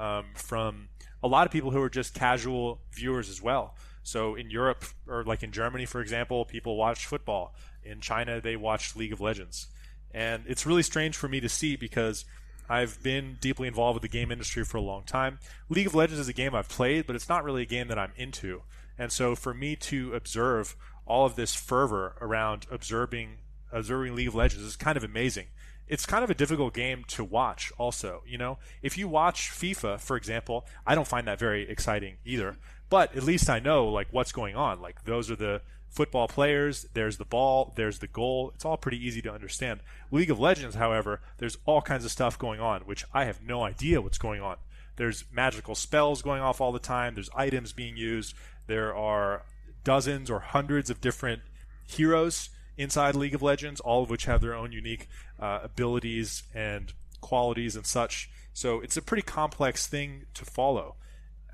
um, from a lot of people who are just casual viewers as well. So in Europe, or like in Germany, for example, people watch football. In China, they watch League of Legends. And it's really strange for me to see because I've been deeply involved with the game industry for a long time. League of Legends is a game I've played, but it's not really a game that I'm into. And so for me to observe all of this fervor around observing observing League of Legends is kind of amazing. It's kind of a difficult game to watch also, you know. If you watch FIFA, for example, I don't find that very exciting either. But at least I know like what's going on. Like those are the football players, there's the ball, there's the goal. It's all pretty easy to understand. League of Legends, however, there's all kinds of stuff going on, which I have no idea what's going on. There's magical spells going off all the time, there's items being used, there are dozens or hundreds of different heroes inside League of Legends, all of which have their own unique uh, abilities and qualities and such. So it's a pretty complex thing to follow.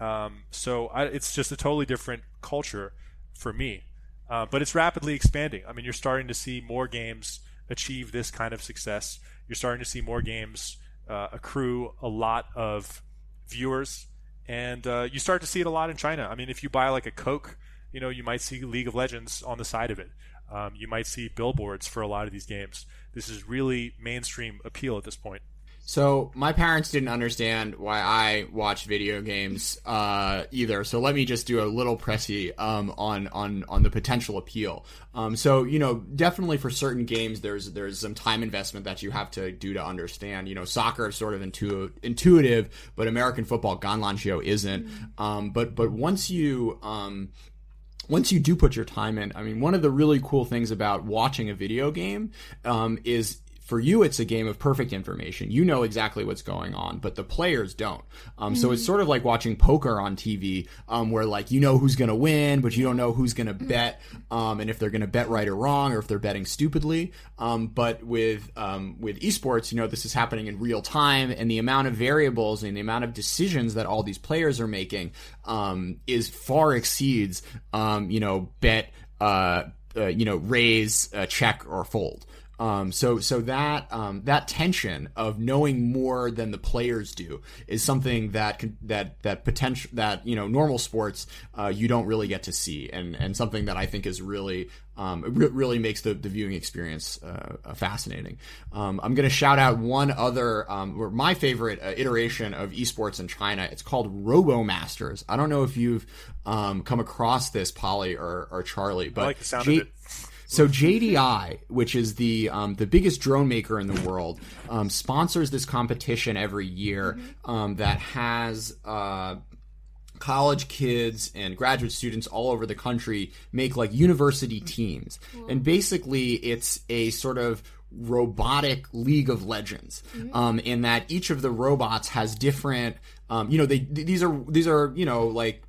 Um, so I, it's just a totally different culture for me. Uh, but it's rapidly expanding. I mean, you're starting to see more games achieve this kind of success. You're starting to see more games uh, accrue a lot of viewers, and uh, you start to see it a lot in China. I mean, if you buy like a Coke, you know, you might see League of Legends on the side of it. Um, you might see billboards for a lot of these games. This is really mainstream appeal at this point. So my parents didn't understand why I watch video games uh, either. So let me just do a little pressy um, on on on the potential appeal. Um, so you know, definitely for certain games, there's there's some time investment that you have to do to understand. You know, soccer is sort of intu- intuitive, but American football, Ganlanqiu isn't. Um, but but once you um, once you do put your time in, I mean, one of the really cool things about watching a video game um, is for you it's a game of perfect information. You know exactly what's going on but the players don't. Um, mm-hmm. so it's sort of like watching poker on tv um, where like you know who's going to win but you don't know who's going to bet um, and if they're going to bet right or wrong or if they're betting stupidly. Um, but with um, with esports you know this is happening in real time and the amount of variables and the amount of decisions that all these players are making um, is far exceeds you know bet uh, uh, you know raise uh, check or fold um, so so that um, that tension of knowing more than the players do is something that that that potential that you know normal sports uh, you don't really get to see and and something that I think is really um, re- really makes the, the viewing experience uh, fascinating. Um, I'm going to shout out one other, um, or my favorite uh, iteration of esports in China. It's called RoboMasters. I don't know if you've um, come across this, Polly or, or Charlie, but I like the sound G- of it. So DJI, which is the um, the biggest drone maker in the world, um, sponsors this competition every year um, that has. Uh, college kids and graduate students all over the country make like university teams. And basically it's a sort of robotic league of legends um, in that each of the robots has different um, you know they these are these are you know like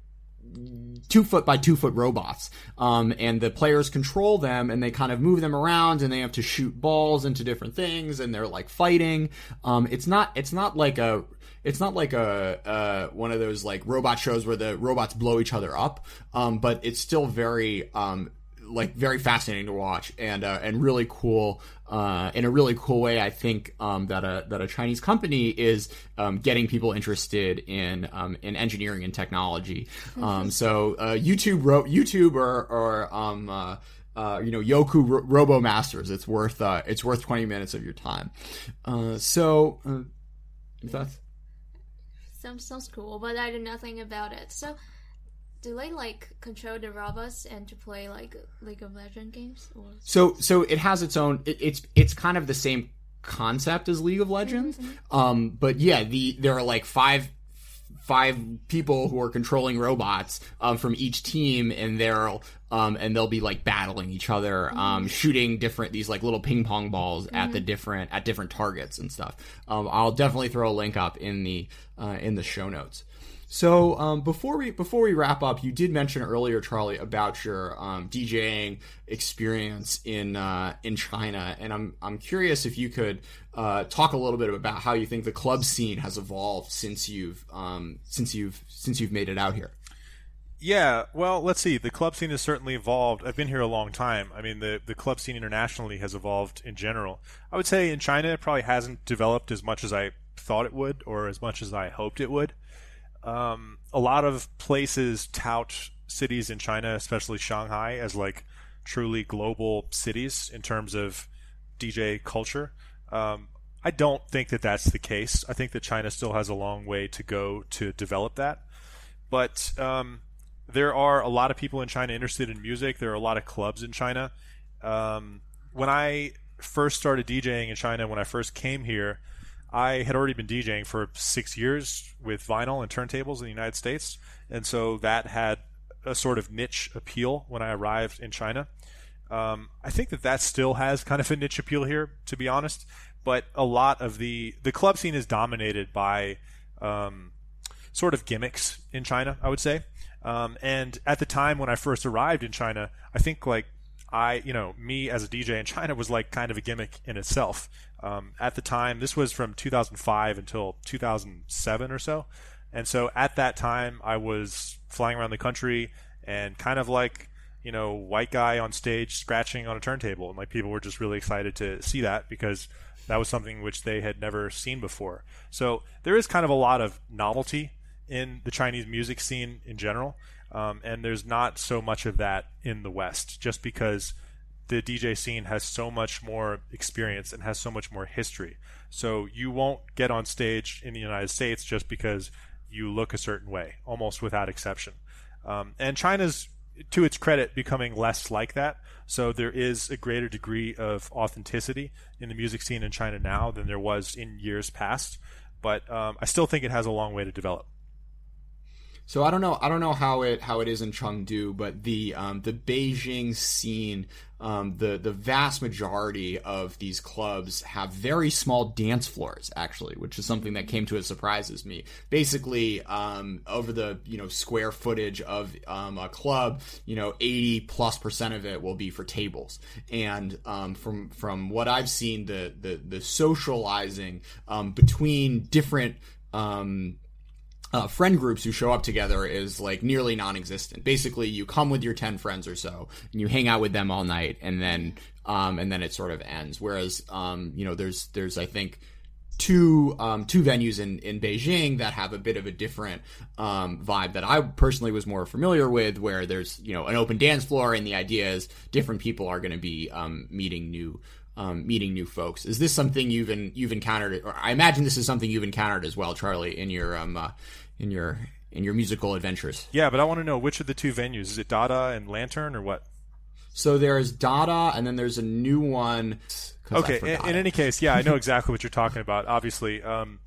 two foot by two foot robots. Um, and the players control them and they kind of move them around and they have to shoot balls into different things and they're like fighting. Um, it's not, it's not like a, it's not like a, uh, one of those like robot shows where the robots blow each other up. Um, but it's still very, um, like very fascinating to watch and uh, and really cool uh, in a really cool way. I think um, that a that a Chinese company is um, getting people interested in um, in engineering and technology. Um, so uh, YouTube ro- YouTube or or um, uh, uh, you know Youku Ro- Robo Masters. It's worth uh, it's worth twenty minutes of your time. Uh, so, uh, thoughts? Sounds sounds cool, but I know nothing about it. So, do they like control the robots and to play like League of Legends games? Or... So so it has its own. It, it's it's kind of the same concept as League of Legends, um, but yeah, the there are like five five people who are controlling robots um, from each team, and they'll um, and they'll be like battling each other, um, shooting different these like little ping pong balls at the different at different targets and stuff. Um, I'll definitely throw a link up in the uh, in the show notes. So um, before we before we wrap up, you did mention earlier, Charlie, about your um, DJing experience in uh, in China, and I'm I'm curious if you could uh, talk a little bit about how you think the club scene has evolved since you've um, since you've since you've made it out here. Yeah, well, let's see. The club scene has certainly evolved. I've been here a long time. I mean, the the club scene internationally has evolved in general. I would say in China it probably hasn't developed as much as I thought it would, or as much as I hoped it would. Um, a lot of places tout cities in China, especially Shanghai, as like truly global cities in terms of DJ culture. Um, I don't think that that's the case. I think that China still has a long way to go to develop that. But um, there are a lot of people in China interested in music. There are a lot of clubs in China. Um, when I first started DJing in China, when I first came here, I had already been DJing for six years with vinyl and turntables in the United States, and so that had a sort of niche appeal when I arrived in China. Um, I think that that still has kind of a niche appeal here, to be honest. But a lot of the the club scene is dominated by um, sort of gimmicks in China, I would say. Um, and at the time when I first arrived in China, I think like I, you know, me as a DJ in China was like kind of a gimmick in itself. Um, at the time, this was from 2005 until 2007 or so. And so at that time, I was flying around the country and kind of like, you know, white guy on stage scratching on a turntable. And like people were just really excited to see that because that was something which they had never seen before. So there is kind of a lot of novelty in the Chinese music scene in general. Um, and there's not so much of that in the West, just because the DJ scene has so much more experience and has so much more history. So you won't get on stage in the United States just because you look a certain way, almost without exception. Um, and China's, to its credit, becoming less like that. So there is a greater degree of authenticity in the music scene in China now than there was in years past. But um, I still think it has a long way to develop. So I don't know. I don't know how it how it is in Chengdu, but the um, the Beijing scene, um, the the vast majority of these clubs have very small dance floors, actually, which is something that came to a surprise as surprises me. Basically, um, over the you know square footage of um, a club, you know, eighty plus percent of it will be for tables. And um, from from what I've seen, the the the socializing um, between different um, uh, friend groups who show up together is like nearly non-existent. Basically, you come with your ten friends or so, and you hang out with them all night, and then um, and then it sort of ends. Whereas, um, you know, there's there's I think two um, two venues in in Beijing that have a bit of a different um, vibe that I personally was more familiar with, where there's you know an open dance floor, and the idea is different people are going to be um, meeting new. Um, meeting new folks. Is this something you've in, you've encountered, or I imagine this is something you've encountered as well, Charlie, in your um, uh, in your in your musical adventures? Yeah, but I want to know which of the two venues is it Dada and Lantern or what? So there's Dada, and then there's a new one. Okay, in, in any case, yeah, I know exactly what you're talking about. Obviously, um,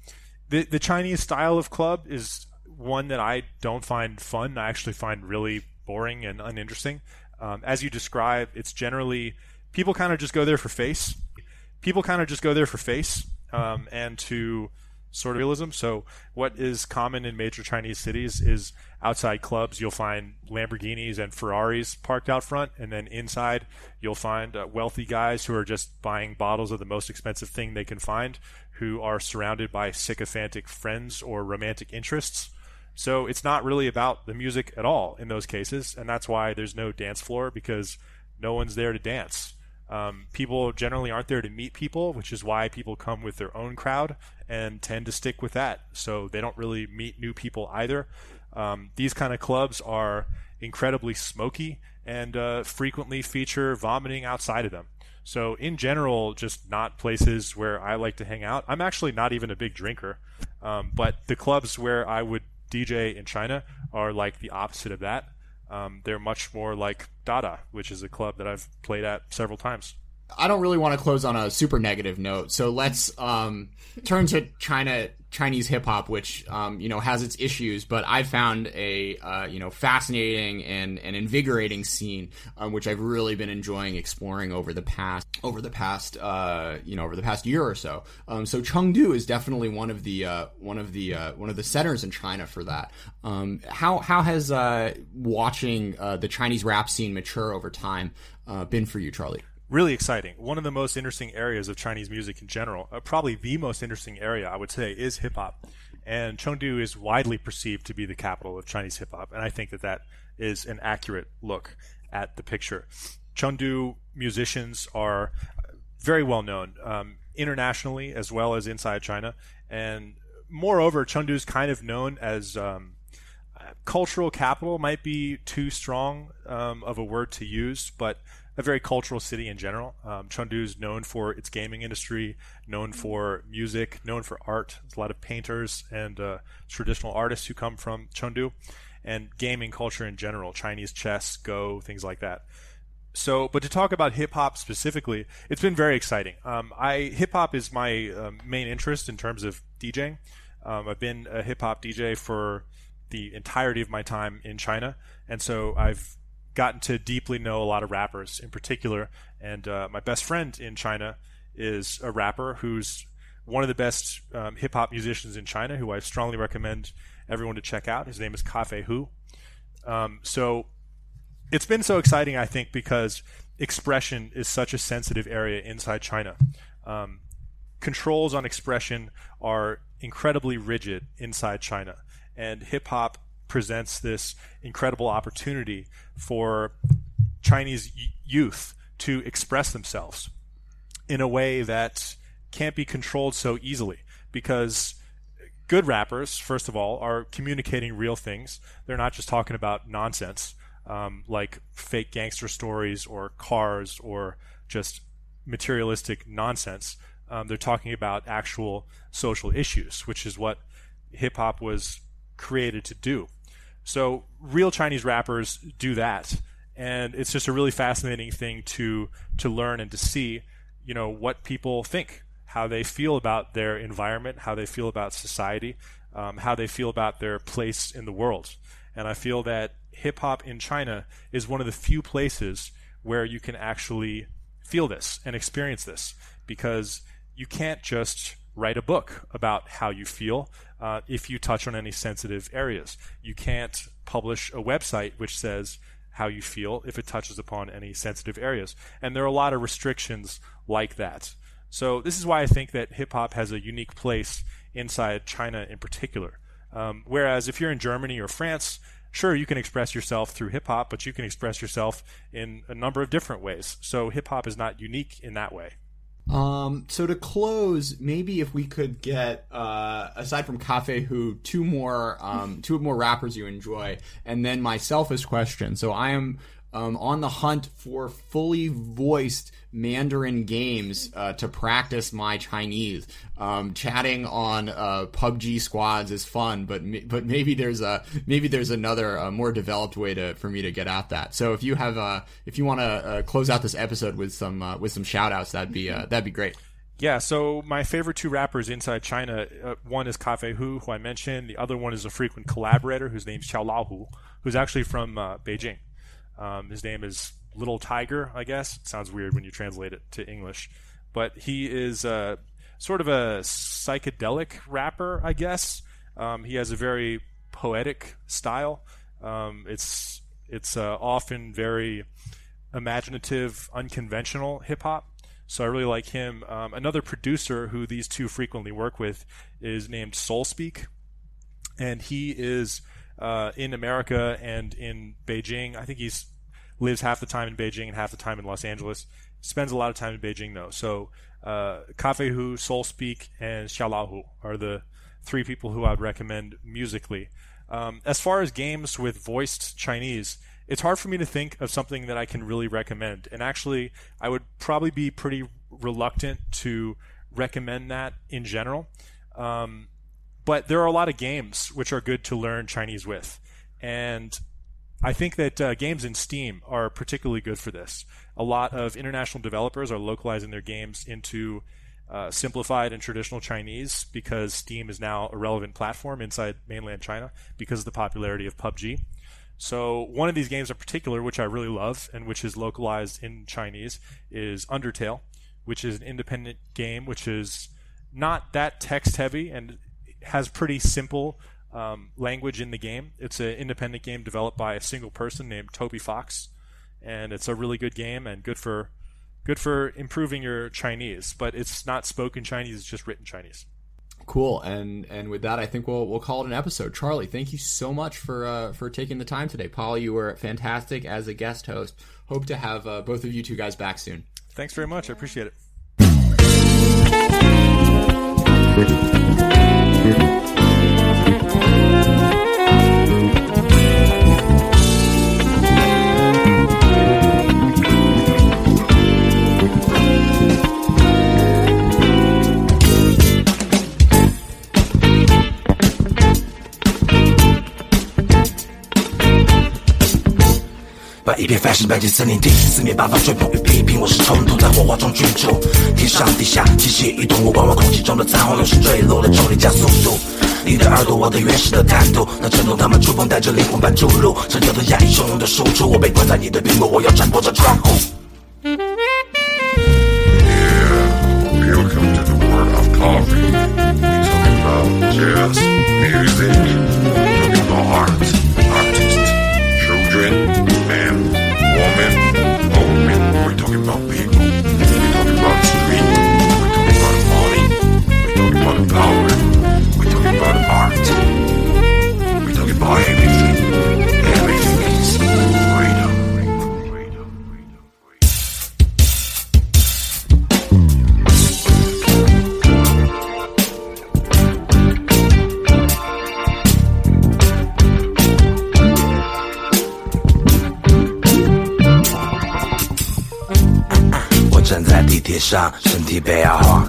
the the Chinese style of club is one that I don't find fun. I actually find really boring and uninteresting. Um, as you describe, it's generally people kind of just go there for face. People kind of just go there for face um, and to sort of realism. So, what is common in major Chinese cities is outside clubs, you'll find Lamborghinis and Ferraris parked out front, and then inside, you'll find uh, wealthy guys who are just buying bottles of the most expensive thing they can find, who are surrounded by sycophantic friends or romantic interests. So, it's not really about the music at all in those cases, and that's why there's no dance floor because no one's there to dance. Um, people generally aren't there to meet people, which is why people come with their own crowd and tend to stick with that. So they don't really meet new people either. Um, these kind of clubs are incredibly smoky and uh, frequently feature vomiting outside of them. So in general, just not places where I like to hang out. I'm actually not even a big drinker, um, but the clubs where I would DJ in China are like the opposite of that. Um, they're much more like Dada, which is a club that I've played at several times. I don't really want to close on a super negative note, so let's um, turn to China Chinese hip hop, which um, you know has its issues, but I found a uh, you know fascinating and, and invigorating scene, um, which I've really been enjoying exploring over the past over the past uh, you know over the past year or so. Um, so Chengdu is definitely one of the uh, one of the uh, one of the centers in China for that. Um, how how has uh, watching the Chinese rap scene mature over time been for you, Charlie? Really exciting. One of the most interesting areas of Chinese music in general, uh, probably the most interesting area, I would say, is hip hop. And Chengdu is widely perceived to be the capital of Chinese hip hop, and I think that that is an accurate look at the picture. Chengdu musicians are very well known um, internationally as well as inside China, and moreover, Chengdu is kind of known as um, cultural capital. Might be too strong um, of a word to use, but a very cultural city in general. Um, Chengdu is known for its gaming industry, known for music, known for art. There's a lot of painters and uh, traditional artists who come from Chengdu, and gaming culture in general, Chinese chess, Go, things like that. So, but to talk about hip hop specifically, it's been very exciting. Um, I hip hop is my um, main interest in terms of DJing. Um, I've been a hip hop DJ for the entirety of my time in China, and so I've gotten to deeply know a lot of rappers in particular. And uh, my best friend in China is a rapper who's one of the best um, hip hop musicians in China, who I strongly recommend everyone to check out. His name is Cafe Hu. Um, so it's been so exciting, I think, because expression is such a sensitive area inside China. Um, controls on expression are incredibly rigid inside China, and hip hop presents this incredible opportunity for Chinese youth to express themselves in a way that can't be controlled so easily because good rappers, first of all, are communicating real things. They're not just talking about nonsense um, like fake gangster stories or cars or just materialistic nonsense. Um, they're talking about actual social issues, which is what hip hop was created to do. So real Chinese rappers do that, and it's just a really fascinating thing to to learn and to see, you know, what people think, how they feel about their environment, how they feel about society, um, how they feel about their place in the world. And I feel that hip hop in China is one of the few places where you can actually feel this and experience this because you can't just write a book about how you feel uh, if you touch on any sensitive areas. You can't publish a website which says how you feel if it touches upon any sensitive areas. And there are a lot of restrictions like that. So this is why I think that hip hop has a unique place inside China in particular. Um, whereas if you're in Germany or France, sure you can express yourself through hip hop, but you can express yourself in a number of different ways. So hip hop is not unique in that way. Um, so to close, maybe if we could get uh, aside from Cafe Hu, two more um, two more rappers you enjoy, and then my selfish question. So I am um, on the hunt for fully voiced Mandarin games uh, to practice my Chinese. Um, chatting on uh, PUBG squads is fun, but but maybe there's a maybe there's another uh, more developed way to for me to get at that. So if you have uh, if you want to uh, close out this episode with some uh, with some shout outs, that'd be that'd be great. Yeah, so my favorite two rappers inside China, uh, one is Cafe Hu, who I mentioned. The other one is a frequent collaborator whose name's Xiao Laohu, who's actually from uh, Beijing. Um, his name is Little Tiger, I guess. It sounds weird when you translate it to English. But he is uh, sort of a psychedelic rapper, I guess. Um, he has a very poetic style. Um, it's it's uh, often very imaginative, unconventional hip hop. So I really like him. Um, another producer who these two frequently work with is named Soulspeak, and he is uh, in America and in Beijing. I think he's lives half the time in Beijing and half the time in Los Angeles. Spends a lot of time in Beijing though. So uh, Cafe Hu, Soul Speak, and Xiao Laohu are the three people who I would recommend musically. Um, as far as games with voiced Chinese, it's hard for me to think of something that I can really recommend. And actually, I would probably be pretty reluctant to recommend that in general. Um, but there are a lot of games which are good to learn Chinese with. And I think that uh, games in Steam are particularly good for this. A lot of international developers are localizing their games into uh, simplified and traditional Chinese because Steam is now a relevant platform inside mainland China because of the popularity of PUBG. So one of these games in particular, which I really love and which is localized in Chinese, is Undertale, which is an independent game which is not that text heavy and has pretty simple um, language in the game. It's an independent game developed by a single person named Toby Fox, and it's a really good game and good for good for improving your Chinese. But it's not spoken Chinese; it's just written Chinese. Cool, and and with that, I think we'll we'll call it an episode. Charlie, thank you so much for uh, for taking the time today. Paul, you were fantastic as a guest host. Hope to have uh, both of you two guys back soon. Thanks very much. I appreciate it. 把一片繁星埋进森林地，四面八方追捧与批评，我是冲突在火花中居住。天上地下，机器移动，我观望空气中的彩虹，又是坠落的重力加速度。你的耳朵，我的原始的态度，那震动他们触碰，带着灵魂般注入，深秋的压抑，汹涌的输出。我被关在你的屏幕，我要斩破这窗户。Welcome to the world of coffee. We're talking about jazz, music, we're talking about art, artists, children, 身体被摇晃，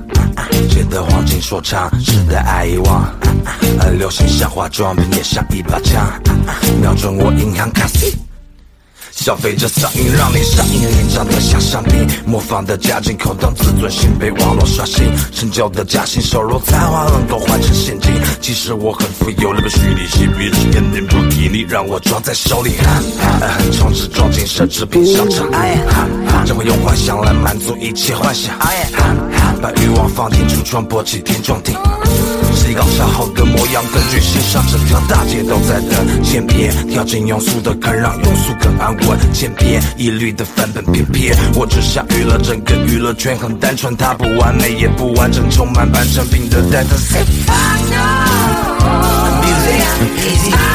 街的黄金说唱，时代爱遗忘，流行像化妆品，也像一把枪，瞄准我银行卡。消费者嗓音让你上瘾，脸长得像商品，模仿的假进口当自尊心被网络刷新，成就的假性收入才华能够换成现金。其实我很富有，那个虚拟嬉皮士肯定不给你，让我装在手里，很充值装进奢侈品商场，这会用幻想来满足一切幻想，把欲望放进橱窗，勃起天撞地。谁高潮后的模样根据欣赏，整条大街都在等。千篇跳进庸俗的坑，让庸俗更安稳。千篇一律的翻本偏偏，我只想娱乐整个娱乐圈很单纯，它不完美也不完整，充满半成品的单词。Music easy.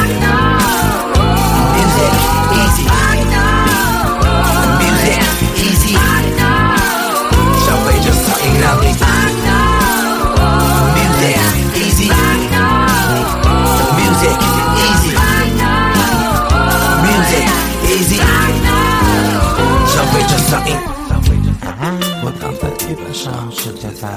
消费者嗓音。我躺在地板上，世界在